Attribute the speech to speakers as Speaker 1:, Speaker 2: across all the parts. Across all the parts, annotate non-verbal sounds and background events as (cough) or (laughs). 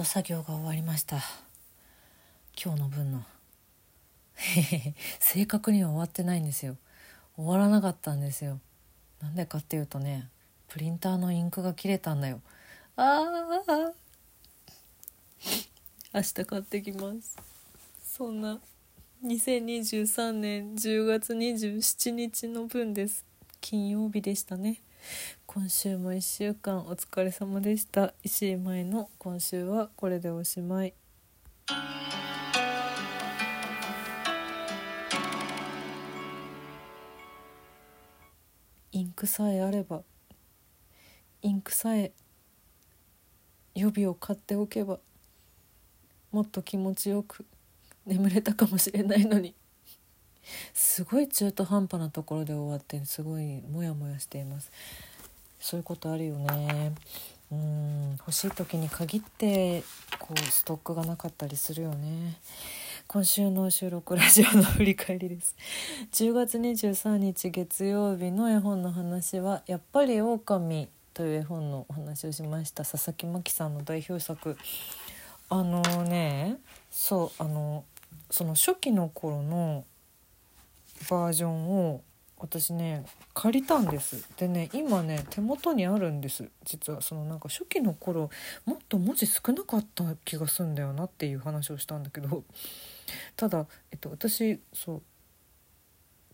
Speaker 1: と作業が終わりました。今日の分の。(laughs) 正確には終わってないんですよ。終わらなかったんですよ。なんでかっていうとねプリンターのインクが切れたんだよ。ああ明日買ってきます。そんな2023年10月27日の分です。金曜日でしたね。今週も1週間お疲れ様でした。石井舞の今週はこれでおしまい。インクさえあればインクさえ予備を買っておけばもっと気持ちよく眠れたかもしれないのに。すごい中途半端なところで終わってすごいモヤモヤしています。そういうことあるよね。うん。欲しい時に限ってこうストックがなかったりするよね。今週の収録ラジオの振り返りです。10月23日月曜日の絵本の話はやっぱり狼という絵本のお話をしました。佐々木真希さんの代表作。あのねそうあのその初期の頃のバージョンを私ね借りたんです。でね今ね手元にあるんです。実はそのなんか初期の頃もっと文字少なかった気がすんだよなっていう話をしたんだけど。ただ、えっと、私そう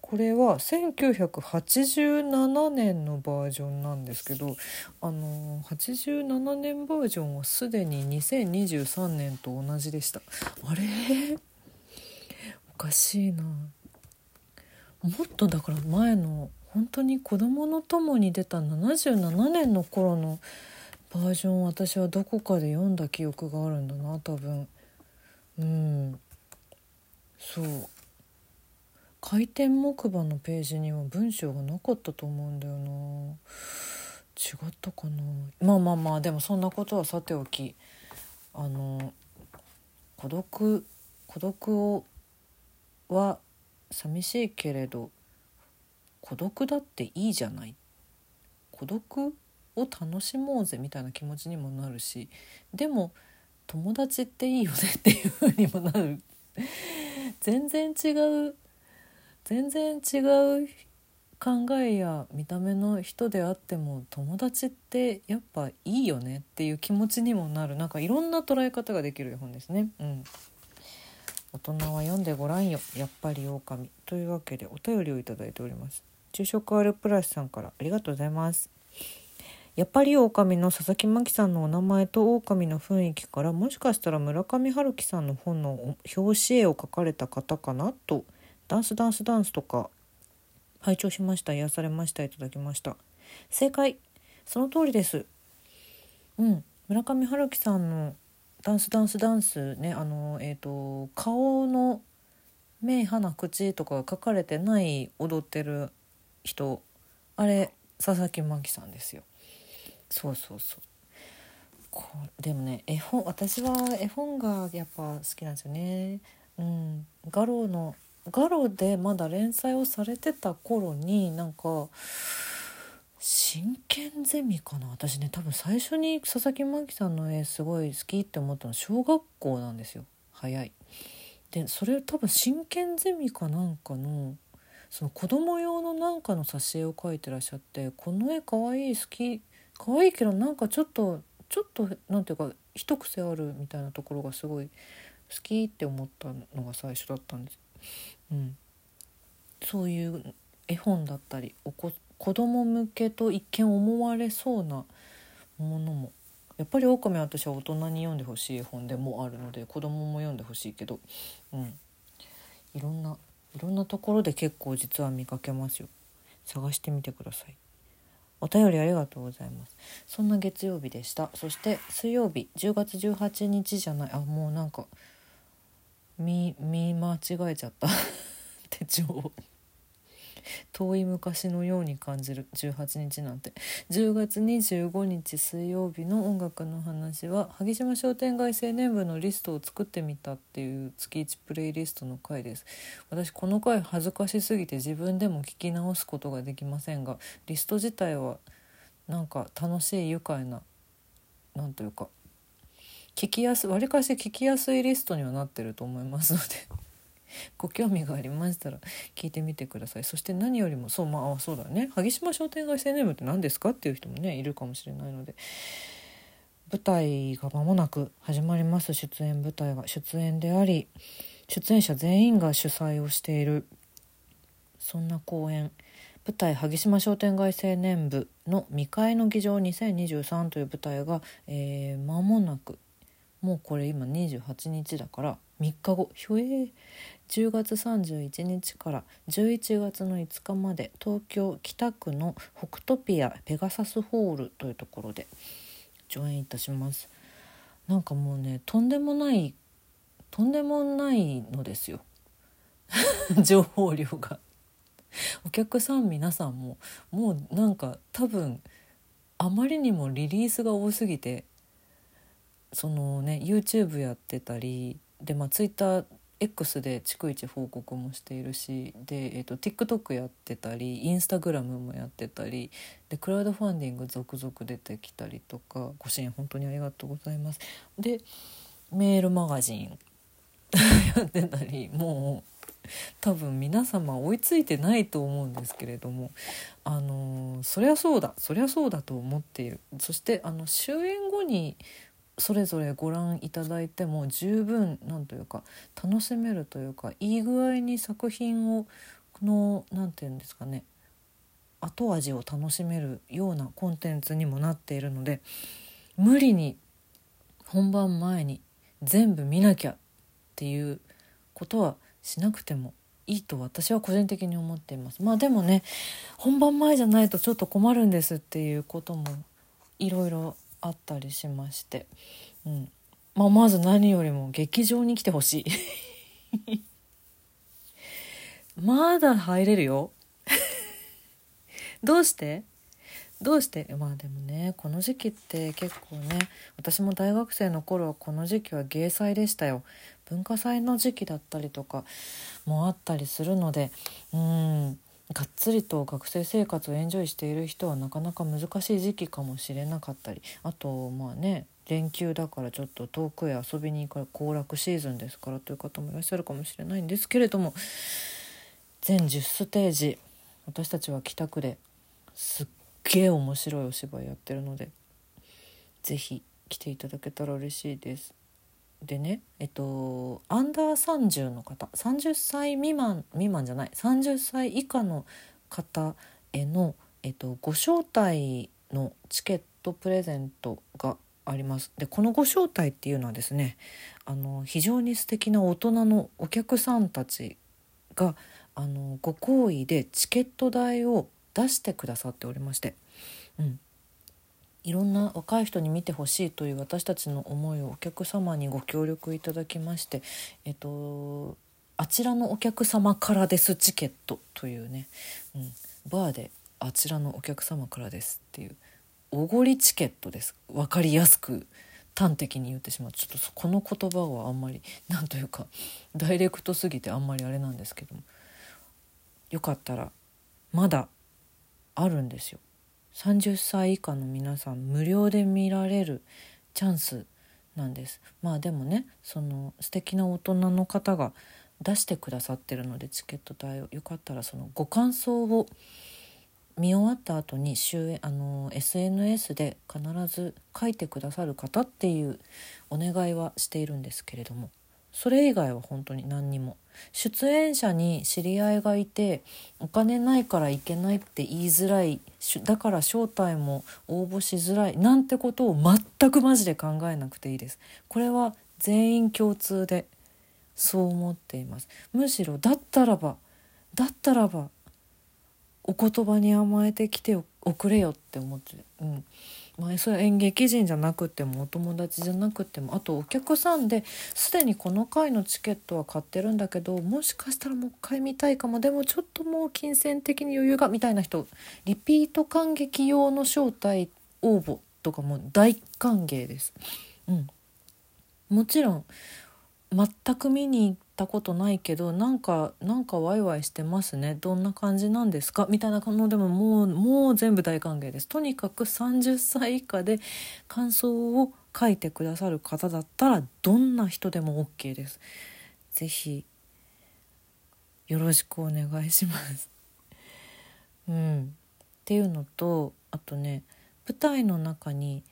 Speaker 1: これは1987年のバージョンなんですけどあの87年バージョンはすでに2023年と同じでした。あれ？おかしいな。もっとだから前の本当に子供の友に出た77年の頃のバージョン私はどこかで読んだ記憶があるんだな多分。うん。そう。回転木馬のページには文章がなかったと思うんだよな。違ったかな。まあまあまあでもそんなことはさておき。あの孤独孤独をは寂しいけれど孤独だっていいじゃない。孤独を楽しもうぜみたいな気持ちにもなるしでも友達っていいよねっていう風にもなる。全然違う全然違う考えや見た目の人であっても友達ってやっぱいいよねっていう気持ちにもなる。なんかいろんな捉え方ができる絵本ですね。うん。大人は読んでごらんよ。やっぱり狼。というわけでお便りをいただいております。昼食あるプラスさんからありがとうございます。やっぱり狼の佐々木真希さんのお名前と狼の雰囲気からもしかしたら村上春樹さんの本の表紙絵を描かれた方かなと。ダンスダンスダンスとか拝聴しました。癒されました。いただきました。正解。その通りです。うん。村上春樹さんのダンスダンスダンスねあのえっ、ー、と顔の目鼻口とかが書かれてない踊ってる人あれ佐々木真希さんですよ。そうそうそう。こでもね絵本私は絵本がやっぱ好きなんですよね。うん。ガロのガロでまだ連載をされてた頃になんか真剣ゼミかな？私ね多分最初に佐々木真希さんの絵すごい好きって思ったの小学校なんですよ早い。でそれ多分真剣ゼミかなんかのその子供用のなんかの挿絵を描いてらっしゃってこの絵かわいい好きかわいいけどなんかちょっとちょっとなんていうか一癖あるみたいなところがすごい好きって思ったのが最初だったんです。うん、そういう絵本だったりお子子供向けと一見思われそうなものも。やっぱり狼は私は大人に読んでほしい本でもあるので子供も読んでほしいけど、うん、いろんないろんなところで結構実は見かけますよ。探してみてください。お便りありがとうございます。そんな月曜日でした。そして水曜日10月18日じゃない。あもうなんか見見間違えちゃった。(laughs) 手帳遠い昔のように感じる。18日なんて。10月25日水曜日の音楽の話は萩島商店街青年部のリストを作ってみたっていう月1プレイリストの回です。私この回恥ずかしすぎて自分でも聞き直すことができませんがリスト自体はなんか楽しい愉快ななんというか聞きやすわりかし聞きやすいリストにはなってると思いますので。(laughs) ご興味がありましたら聞いてみてください。そして何よりもそうまあそうだね。萩島商店街青年部って何ですか？っていう人もねいるかもしれないので。舞台が間もなく始まります。出演舞台が出演であり出演者全員が主催をしているそんな公演。舞台萩島商店街青年部の未開の議場2023という舞台が、えー、間もなくもうこれ今28日だから3日後。ひょえー、10月31日から11月の5日まで東京北区の北トピアペガサスホールというところで上演いたします。なんかもうねとんでもないとんでもないのですよ。(laughs) 情報量が。お客さん皆さんももうなんか多分あまりにもリリースが多すぎてそのね YouTube やってたりでまあ TwitterX で逐一報告もしているしで、えーと、TikTok やってたり Instagram もやってたりでクラウドファンディング続々出てきたりとかご支援本当にありがとうございます。でメールマガジン (laughs) やってたりもう多分皆様追いついてないと思うんですけれどもあのそりゃそうだそりゃそうだと思っているそしてあの終演後にそれぞれご覧いただいても十分なんというか楽しめるというかいい具合に作品をの何て言うんですかね後味を楽しめるようなコンテンツにもなっているので無理に本番前に全部見なきゃっていうことはしなくてもいいと私は個人的に思っています。まあでもね本番前じゃないとちょっと困るんですっていうこともいろいろあったりしまして、うん。まあ、まず何よりも劇場に来てほしい。(laughs) まだ入れるよ。(laughs) どうして？どうして？まあでもねこの時期って結構ね私も大学生の頃はこの時期は芸祭でしたよ。文化祭の時期だったりとかもあったりするのでうん。がっつりと学生生活をエンジョイしている人はなかなか難しい時期かもしれなかったりあとまあね連休だからちょっと遠くへ遊びに行く行楽シーズンですからという方もいらっしゃるかもしれないんですけれども全10ステージ私たちは北区ですっげえ面白いお芝居やってるので是非来ていただけたら嬉しいです。でねえっとアンダー30の方30歳未満未満じゃない30歳以下の方への、えっと、ご招待のチケットプレゼントがあります。でこのご招待っていうのはですねあの非常に素敵な大人のお客さんたちがあのご好意でチケット代を出してくださっておりまして、うん、いろんな若い人に見てほしいという私たちの思いをお客様にご協力いただきまして、えっと、あちらのお客様からですチケットというね、うん、バーであちらのお客様からですっていうおごりチケットです。分かりやすく端的に言ってしまう。ちょっとこの言葉はあんまり何というかダイレクトすぎてあんまりあれなんですけどもよかったらまだあるんですよ。30歳以下の皆さん無料で見られるチャンスなんです。まあでもねその素敵な大人の方が出してくださってるのでチケット代をよかったらそのご感想を見終わった後に終あの SNS で必ず書いてくださる方っていうお願いはしているんですけれども。それ以外は本当に何にも。出演者に知り合いがいてお金ないから行けないって言いづらいだから招待も応募しづらいなんてことを全くマジで考えなくていいです。これは全員共通でそう思っています。むしろだったらばだったらばお言葉に甘えてきておくれよって思ってうん。まあ、それ演劇人じゃなくてもお友達じゃなくてもあとお客さんですでにこの回のチケットは買ってるんだけどもしかしたらもう一回見たいかもでもちょっともう金銭的に余裕がみたいな人リピート観劇用の招待応募とかも大歓迎です。うん、もちろん全く見に行ったことないけどなんかなんかワイワイしてますねどんな感じなんですか？みたいなのでももうもう全部大歓迎ですとにかく30歳以下で感想を書いてくださる方だったらどんな人でも OK です。ぜひよろしくお願いします。(laughs) うん、っていうのとあとね舞台の中に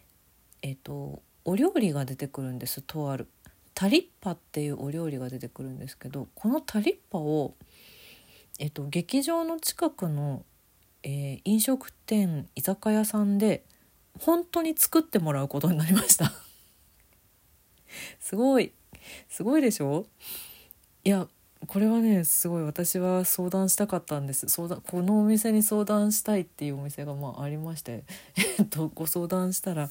Speaker 1: えっ、ー、とお料理が出てくるんですとあるタリッパっていうお料理が出てくるんですけどこのタリッパを、えっ、と、劇場の近くの、えー、飲食店居酒屋さんで本当に作ってもらうことになりました。すごい。すごいでしょ？いやこれはねすごい。私は相談したかったんです。相談このお店に相談したいっていうお店がまあありましてえっとご相談したら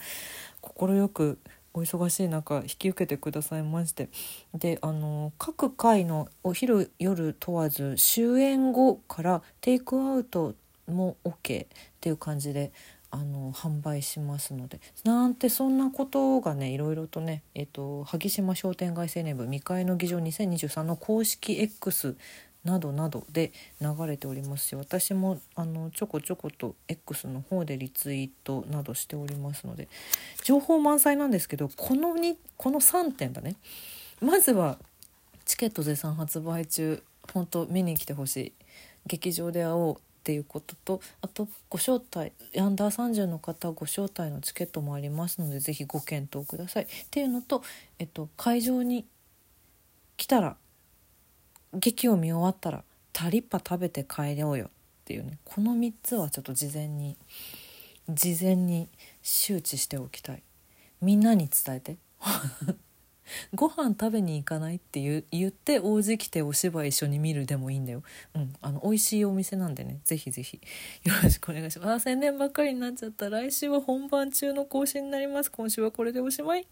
Speaker 1: 快くお忙しい中引き受けてくださいまして。であの各回のお昼夜問わず終演後からテイクアウトも OK っていう感じであの販売しますので。なんてそんなことがねいろいろとね、えっと、萩島商店街青年部未開の議場2023の公式 X などなどで流れておりますし私もあのちょこちょこと X の方でリツイートなどしておりますので情報満載なんですけどこの2この3点だね。まずはチケット絶賛発売中本当見に来てほしい。劇場で会おうっていうこととあとご招待アンダー30の方ご招待のチケットもありますので是非ご検討ください。っていうのと、えっと、会場に来たら劇を見終わったらタリッパ食べて帰ろうよっていうねこの3つはちょっと事前に事前に周知しておきたいみんなに伝えて (laughs) ご飯食べに行かないって言言って王子来てお芝居一緒に見るでもいいんだよ。うん、あの美味しいお店なんでね、ぜひぜひよろしくお願いします。あ宣伝ばっかりになっちゃった。来週は本番中の更新になります。今週はこれでおしまい。